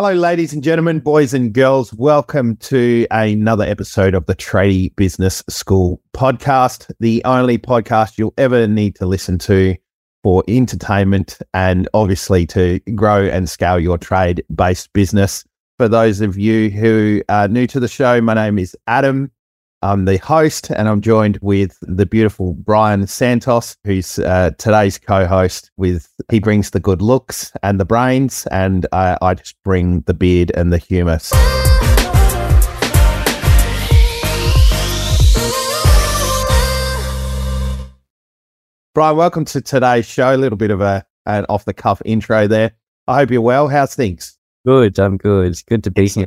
Hello, ladies and gentlemen, boys and girls. Welcome to another episode of the Tradie Business School podcast, the only podcast you'll ever need to listen to for entertainment and obviously to grow and scale your trade based business. For those of you who are new to the show, my name is Adam. I'm the host, and I'm joined with the beautiful Bryan Santos, who's uh, today's co-host. With he brings the good looks and the brains, and uh, I just bring the beard and the humour. Bryan, welcome to today's show. A little bit of a an off the cuff intro there. I hope you're well. How's things? Good. I'm good. It's good to be here.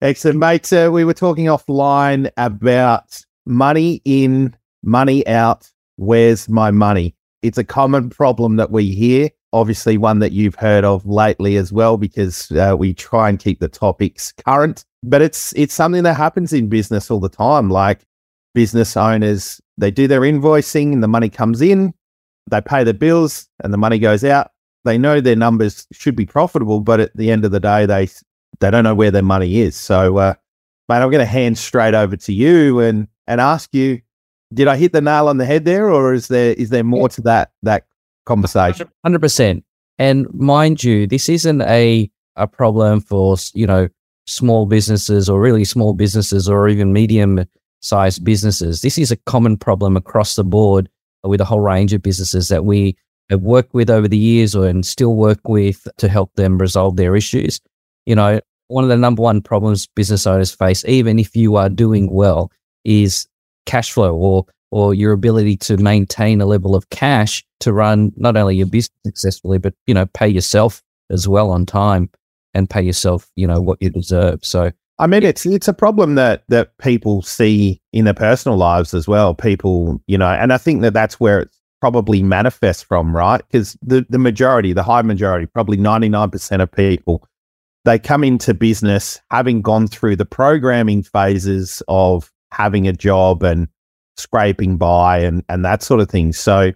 Excellent, mate. Uh, we were talking offline about money in, money out. Where's my money? It's a common problem that we hear. Obviously, one that you've heard of lately as well, because uh, we try and keep the topics current. But it's it's something that happens in business all the time. Like business owners, they do their invoicing, and the money comes in. They pay the bills, and the money goes out. They know their numbers should be profitable, but at the end of the day, they they don't know where their money is. So, uh, mate, I'm going to hand straight over to you and and ask you: Did I hit the nail on the head there, or is there is there more to that that conversation? Hundred percent. And mind you, this isn't a a problem for you know small businesses or really small businesses or even medium sized businesses. This is a common problem across the board with a whole range of businesses that we have worked with over the years or and still work with to help them resolve their issues you know, one of the number one problems business owners face, even if you are doing well, is cash flow or or your ability to maintain a level of cash to run not only your business successfully, but you know, pay yourself as well on time and pay yourself, you know, what you deserve. So I mean, it's it's a problem that that people see in their personal lives as well. People, you know, and I think that that's where it probably manifests from, right? Because the the majority, the high majority, probably ninety nine percent of people they come into business having gone through the programming phases of having a job and scraping by and, and that sort of thing. So, you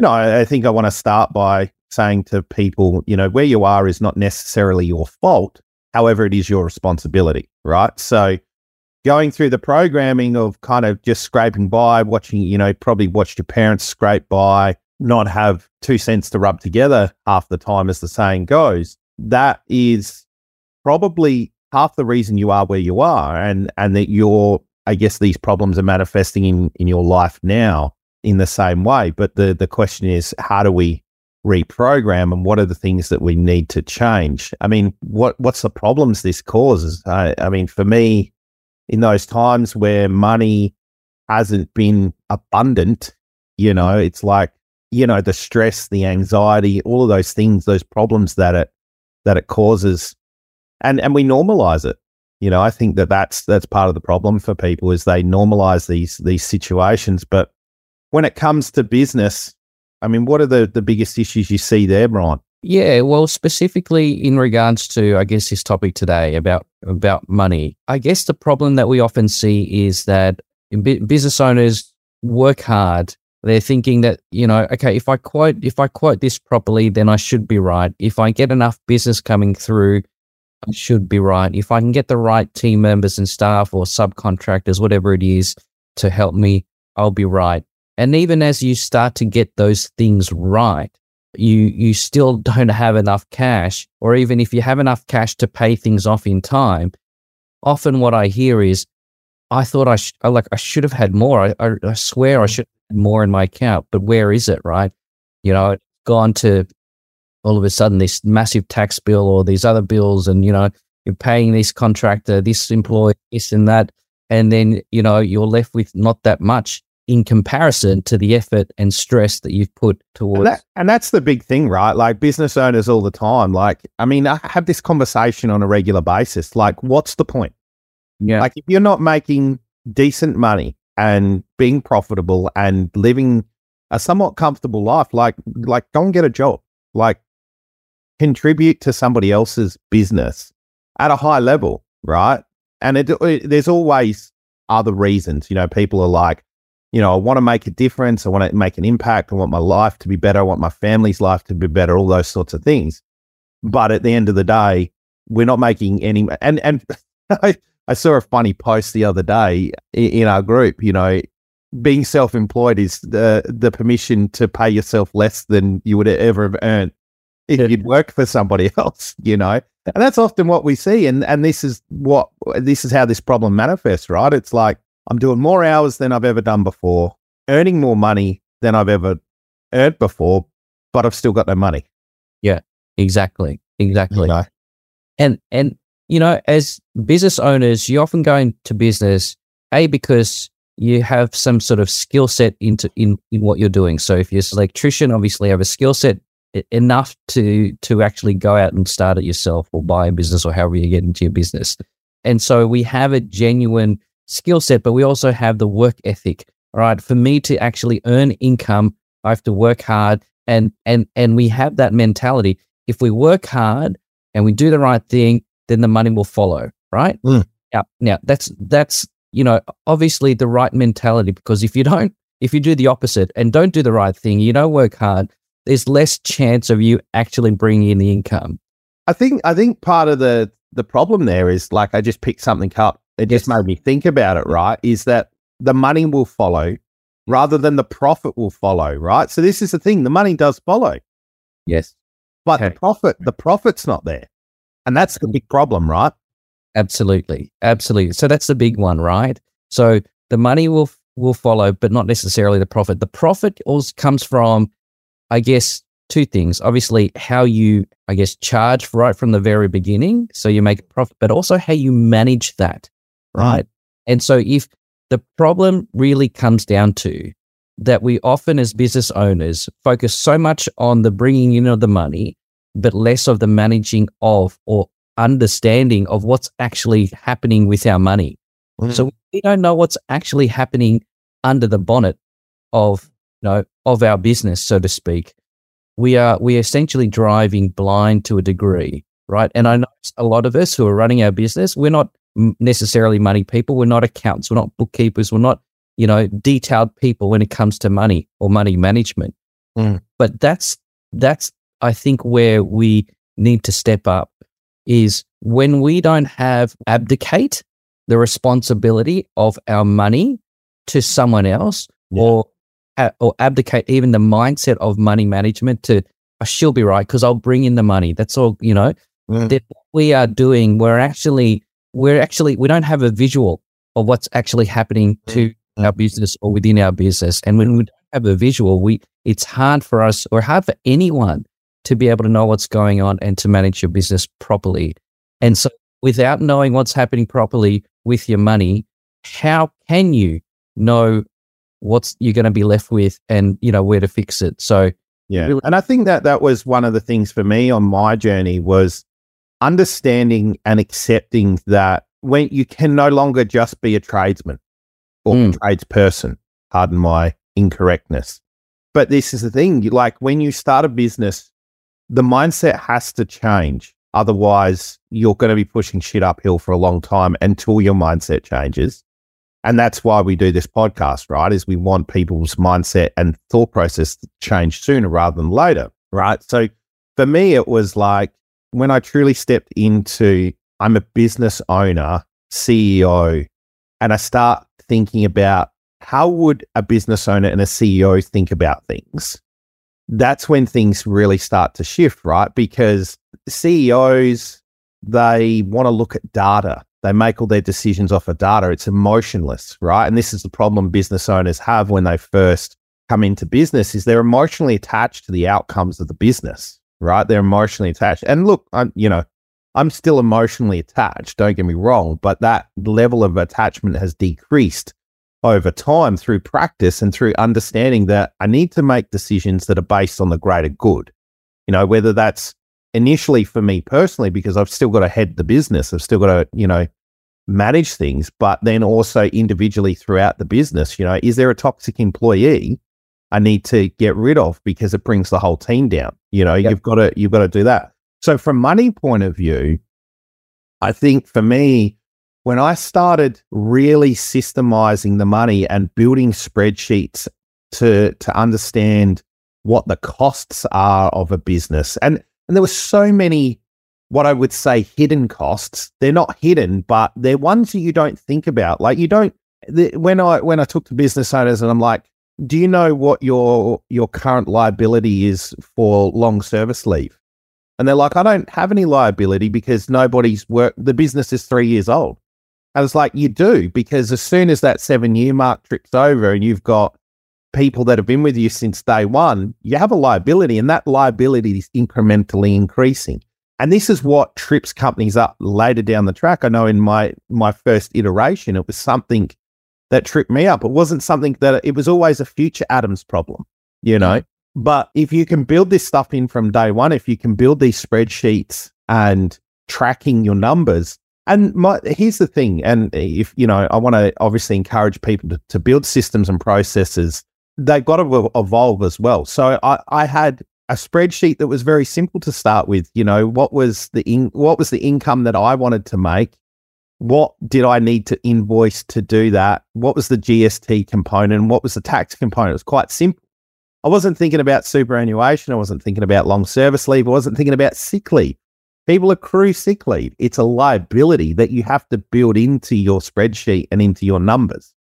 know, I, I think I want to start by saying to people, you know, where you are is not necessarily your fault. However, it is your responsibility, right? So, going through the programming of kind of just scraping by, watching, you know, probably watched your parents scrape by, not have two cents to rub together half the time, as the saying goes. That is probably half the reason you are where you are and and that you're I guess these problems are manifesting in in your life now in the same way. But the the question is how do we reprogram and what are the things that we need to change? I mean, what what's the problems this causes? I, I mean, for me, in those times where money hasn't been abundant, you know, it's like, you know, the stress, the anxiety, all of those things, those problems that it that it causes and and we normalize it. You know, I think that that's that's part of the problem for people is they normalize these these situations. But when it comes to business, I mean, what are the the biggest issues you see there, Bryan? Yeah, well, specifically in regards to, I guess, this topic today about about money. I guess the problem that we often see is that business owners work hard. They're thinking that you know, okay, if I quote if I quote this properly, then I should be right. If I get enough business coming through, I should be right. If I can get the right team members and staff or subcontractors, whatever it is, to help me, I'll be right. And even as you start to get those things right, you you still don't have enough cash, or even if you have enough cash to pay things off in time, often what I hear is, I thought I sh- like I should have had more. I, I, I swear I mm. should have more in my account, but where is it? Right? You know, gone to all of a sudden this massive tax bill or these other bills and you know you're paying this contractor this employee this and that. And then you know you're left with not that much in comparison to the effort and stress that you've put towards and, that, and that's the big thing right? Like business owners all the time like i mean i have this conversation on a regular basis like what's the point? Yeah. Like if you're not making decent money and being profitable and living a somewhat comfortable life like like go and get a job. Like contribute to somebody else's business at a high level, right? And it, it, there's always other reasons. You know, people are like, you know, I want to make a difference. I want to make an impact. I want my life to be better. I want my family's life to be better, all those sorts of things. But at the end of the day, we're not making any. And and I, I saw a funny post the other day in, in our group. You know, being self-employed is the the permission to pay yourself less than you would ever have earned if you'd work for somebody else. You know, and that's often what we see. And and this is what this is how this problem manifests. Right? It's like I'm doing more hours than I've ever done before, earning more money than I've ever earned before, but I've still got no money. Yeah, exactly, exactly. You know? And and you know, as business owners, you often go into business a because you have some sort of skill set into in, in what you're doing. So if you're an electrician, obviously have a skill set enough to to actually go out and start it yourself or buy a business or however you get into your business. And so we have a genuine skill set, but we also have the work ethic. All right. For me to actually earn income, I have to work hard and and and we have that mentality. If we work hard and we do the right thing, then the money will follow. Right. Mm. Now, now that's that's you know, obviously the right mentality because if you don't, if you do the opposite and don't do the right thing, you don't work hard, there's less chance of you actually bringing in the income. I think I think part of the the problem there is like I just picked something up. It just made me think about it. Right, is that the money will follow rather than the profit will follow. Right. So this is the thing: the money does follow. Yes, but okay. the profit the profit's not there, and that's the big problem, right? Absolutely. Absolutely. So that's the big one, right? So the money will will follow, but not necessarily the profit. The profit also comes from, I guess, two things. Obviously, how you, I guess, charge right from the very beginning. So you make a profit, but also how you manage that. Right. Mm. And so if the problem really comes down to that we often as business owners focus so much on the bringing in of the money, but less of the managing of or understanding of what's actually happening with our money. Mm. So we don't know what's actually happening under the bonnet of you know of our business, so to speak. We are we are essentially driving blind to a degree, right? And I know a lot of us who are running our business, we're not necessarily money people, we're not accountants, we're not bookkeepers, we're not you know detailed people when it comes to money or money management. Mm. But that's that's I think where we need to step up is when we don't have abdicate the responsibility of our money to someone else yeah. or or abdicate even the mindset of money management to oh, she'll be right because I'll bring in the money. That's all, you know. Mm. That we are doing, we're actually we're actually we don't have a visual of what's actually happening mm. to mm. our business or within our business. And when we don't have a visual, we it's hard for us or hard for anyone to be able to know what's going on and to manage your business properly. And so, without knowing what's happening properly with your money, how can you know what's you're going to be left with and you know where to fix it? So, yeah, and I think that that was one of the things for me on my journey was understanding and accepting that when you can no longer just be a tradesman or mm. tradesperson. Pardon my incorrectness. But this is the thing, like when you start a business, the mindset has to change. Otherwise, you're going to be pushing shit uphill for a long time until your mindset changes. And that's why we do this podcast, right? Is we want people's mindset and thought process to change sooner rather than later, right? So for me, it was like when I truly stepped into I'm a business owner, CEO, and I start thinking about how would a business owner and a CEO think about things? that's when things really start to shift, right? Because CEOs, they want to look at data. They make all their decisions off of data. It's emotionless, right? And this is the problem business owners have when they first come into business is they're emotionally attached to the outcomes of the business, right? They're emotionally attached. And look, I'm, you know, I'm still emotionally attached, don't get me wrong, but that level of attachment has decreased over time through practice and through understanding that I need to make decisions that are based on the greater good. You know, whether that's initially for me personally, because I've still got to head the business, I've still got to, you know, manage things, but then also individually throughout the business, you know, is there a toxic employee I need to get rid of because it brings the whole team down? You know, yep. you've got to you've got to do that. So from money point of view, I think for me, when I started really systemizing the money and building spreadsheets to to understand what the costs are of a business, and and there were so many what I would say hidden costs. They're not hidden, but they're ones that you don't think about. Like you don't the, when I when I talk to business owners and I'm like, do you know what your your current liability is for long service leave? And they're like, I don't have any liability because nobody's work. The business is three years old. And it's like, you do, because as soon as that seven year mark trips over and you've got people that have been with you since day one, you have a liability and that liability is incrementally increasing. And this is what trips companies up later down the track. I know in my my first iteration, it was something that tripped me up. It wasn't something that it was always a future Adams problem, you know. But if you can build this stuff in from day one, if you can build these spreadsheets and tracking your numbers, and my, here's the thing, and if you know, I want to obviously encourage people to, to build systems and processes. They've got to evolve as well. So I, I had a spreadsheet that was very simple to start with. You know, what was the in, what was the income that I wanted to make? What did I need to invoice to do that? What was the GST component? What was the tax component? It was quite simple. I wasn't thinking about superannuation. I wasn't thinking about long service leave. I wasn't thinking about sick leave. People accrue sick leave. It's a liability that you have to build into your spreadsheet and into your numbers.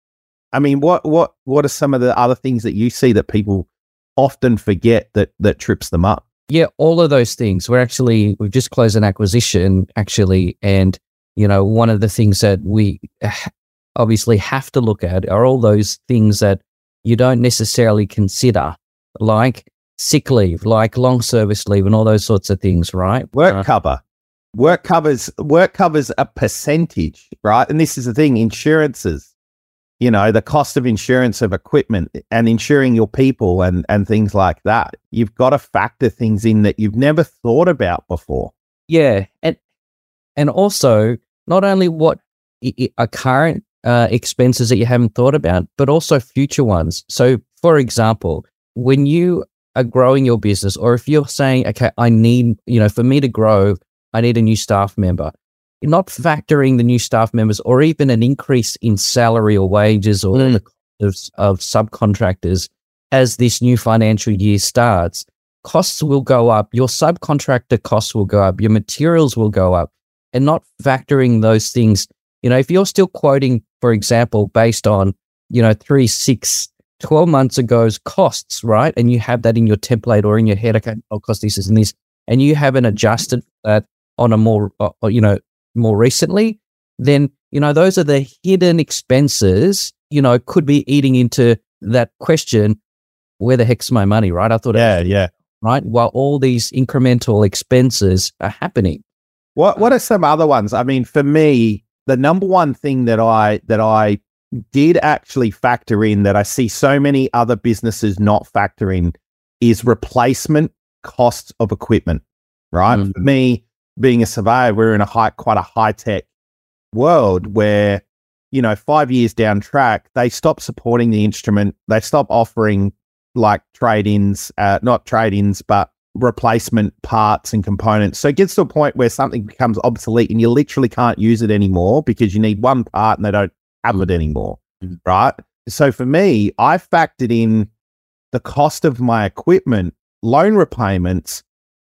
I mean, what what what are some of the other things that you see that people often forget that that trips them up? Yeah, all of those things. We're actually we've just closed an acquisition actually, and you know one of the things that we obviously have to look at are all those things that you don't necessarily consider, like sick leave, like long service leave, and all those sorts of things, right? Work uh, cover. Work covers work covers a percentage, right? And this is the thing: insurances. You know, the cost of insurance of equipment and insuring your people and and things like that. You've got to factor things in that you've never thought about before. Yeah, and and also not only what are current uh, expenses that you haven't thought about, but also future ones. So, for example, when you are growing your business, or if you're saying, okay, I need, you know, for me to grow, I need a new staff member, not factoring the new staff members or even an increase in salary or wages or mm. the of, of subcontractors as this new financial year starts. Costs will go up, your subcontractor costs will go up, your materials will go up, and not factoring those things. You know, if you're still quoting, for example, based on, you know, three, six, 12 months ago's costs, right? And you have that in your template or in your head, okay, I'll cost this, this, and this, and you haven't adjusted that on a more, uh, you know, more recently, then, you know, those are the hidden expenses, you know, could be eating into that question, where the heck's my money, right? I thought, yeah, yeah. Right. While all these incremental expenses are happening. What, what are some other ones? I mean, for me, the number one thing that I, that I did actually factor in that I see so many other businesses not factor in is replacement costs of equipment, right? Mm. For me, being a surveyor, we're in a high, quite a high tech world where, you know, five years down track, they stop supporting the instrument. They stop offering like trade ins, uh, not trade ins, but replacement parts and components. So it gets to a point where something becomes obsolete and you literally can't use it anymore because you need one part and they don't have it anymore. Mm-hmm. Right. So for me, I factored in the cost of my equipment, loan repayments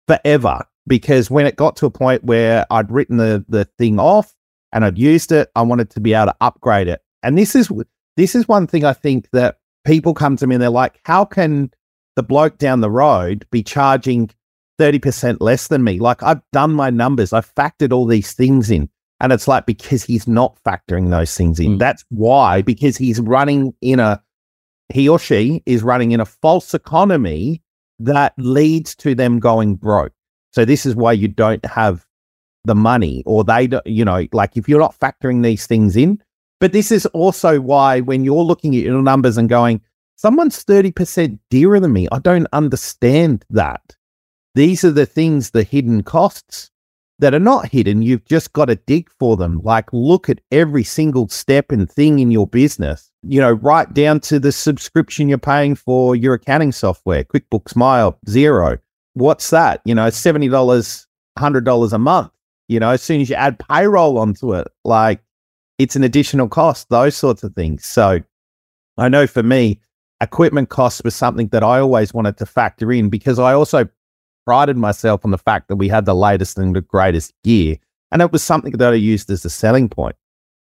forever. Because when it got to a point where I'd written the, the thing off and I'd used it, I wanted to be able to upgrade it. And this is this is one thing I think that people come to me and they're like, how can the bloke down the road be charging 30% less than me? Like I've done my numbers, I've factored all these things in. And it's like because he's not factoring those things in. Mm. That's why, because he's running in a, he or she is running in a false economy that leads to them going broke. So this is why you don't have the money or they don't, you know, like if you're not factoring these things in. But this is also why when you're looking at your numbers and going, someone's 30% dearer than me, I don't understand that. These are the things, the hidden costs that are not hidden. You've just got to dig for them. Like look at every single step and thing in your business, you know, right down to the subscription you're paying for your accounting software, QuickBooks Smile, Xero. What's that? You know, $70, $100 a month. You know, as soon as you add payroll onto it, like it's an additional cost, those sorts of things. So I know for me, equipment costs was something that I always wanted to factor in because I also prided myself on the fact that we had the latest and the greatest gear. And it was something that I used as a selling point.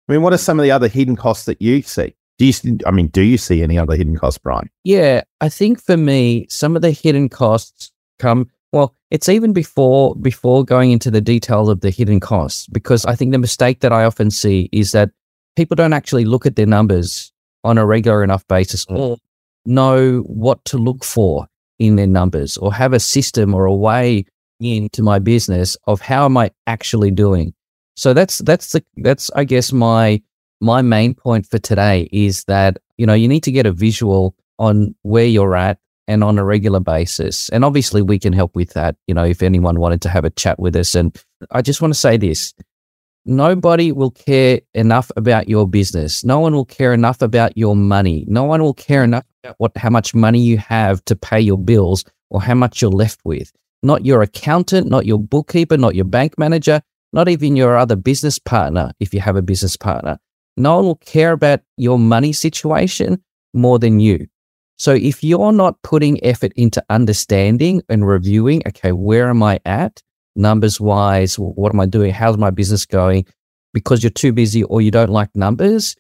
I mean, what are some of the other hidden costs that you see? Do you, I mean, do you see any other hidden costs, Bryan? Yeah, I think for me, some of the hidden costs come well, it's even before before going into the detail of the hidden costs, because I think the mistake that I often see is that people don't actually look at their numbers on a regular enough basis mm. or know what to look for in their numbers or have a system or a way into my business of how am I actually doing. So that's that's the that's I guess my my main point for today is that you know you need to get a visual on where you're at and on a regular basis. And obviously, we can help with that. You know, if anyone wanted to have a chat with us. And I just want to say this nobody will care enough about your business. No one will care enough about your money. No one will care enough about what, how much money you have to pay your bills or how much you're left with. Not your accountant, not your bookkeeper, not your bank manager, not even your other business partner, if you have a business partner. No one will care about your money situation more than you. So if you're not putting effort into understanding and reviewing, okay, where am I at numbers wise? What am I doing? How's my business going? Because you're too busy or you don't like numbers,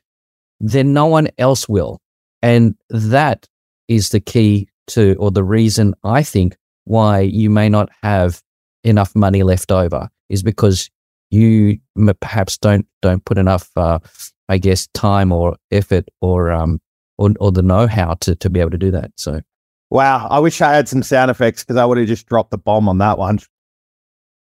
then no one else will. And that is the key to, or the reason I think why you may not have enough money left over is because you perhaps don't don't put enough, uh, I guess, time or effort or um, or, or the know-how to to be able to do that. So, wow, I wish I had some sound effects because I would have just dropped the bomb on that one.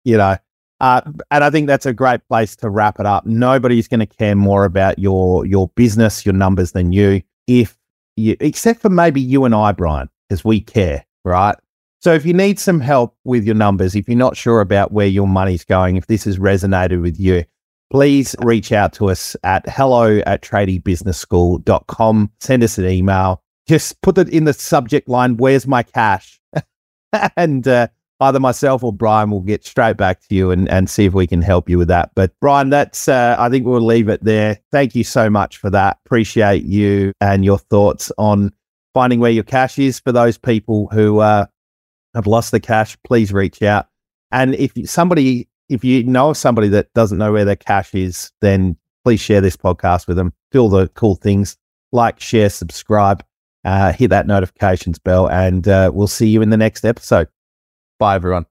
You know, uh, and I think that's a great place to wrap it up. Nobody's going to care more about your your business, your numbers than you, if you, except for maybe you and I, Bryan, because we care, right? So if you need some help with your numbers, if you're not sure about where your money's going, if this has resonated with you, please reach out to us at hello at tradiebusinessschool.com. Send us an email. Just put it in the subject line, where's my cash? and uh, either myself or Bryan will get straight back to you and, and see if we can help you with that. But Bryan, that's, uh, I think we'll leave it there. Thank you so much for that. Appreciate you and your thoughts on finding where your cash is for those people who uh, have lost the cash. Please reach out. And if somebody if you know of somebody that doesn't know where their cash is, then please share this podcast with them. Do all the cool things like, share, subscribe, uh, hit that notifications bell, and uh, we'll see you in the next episode. Bye, everyone.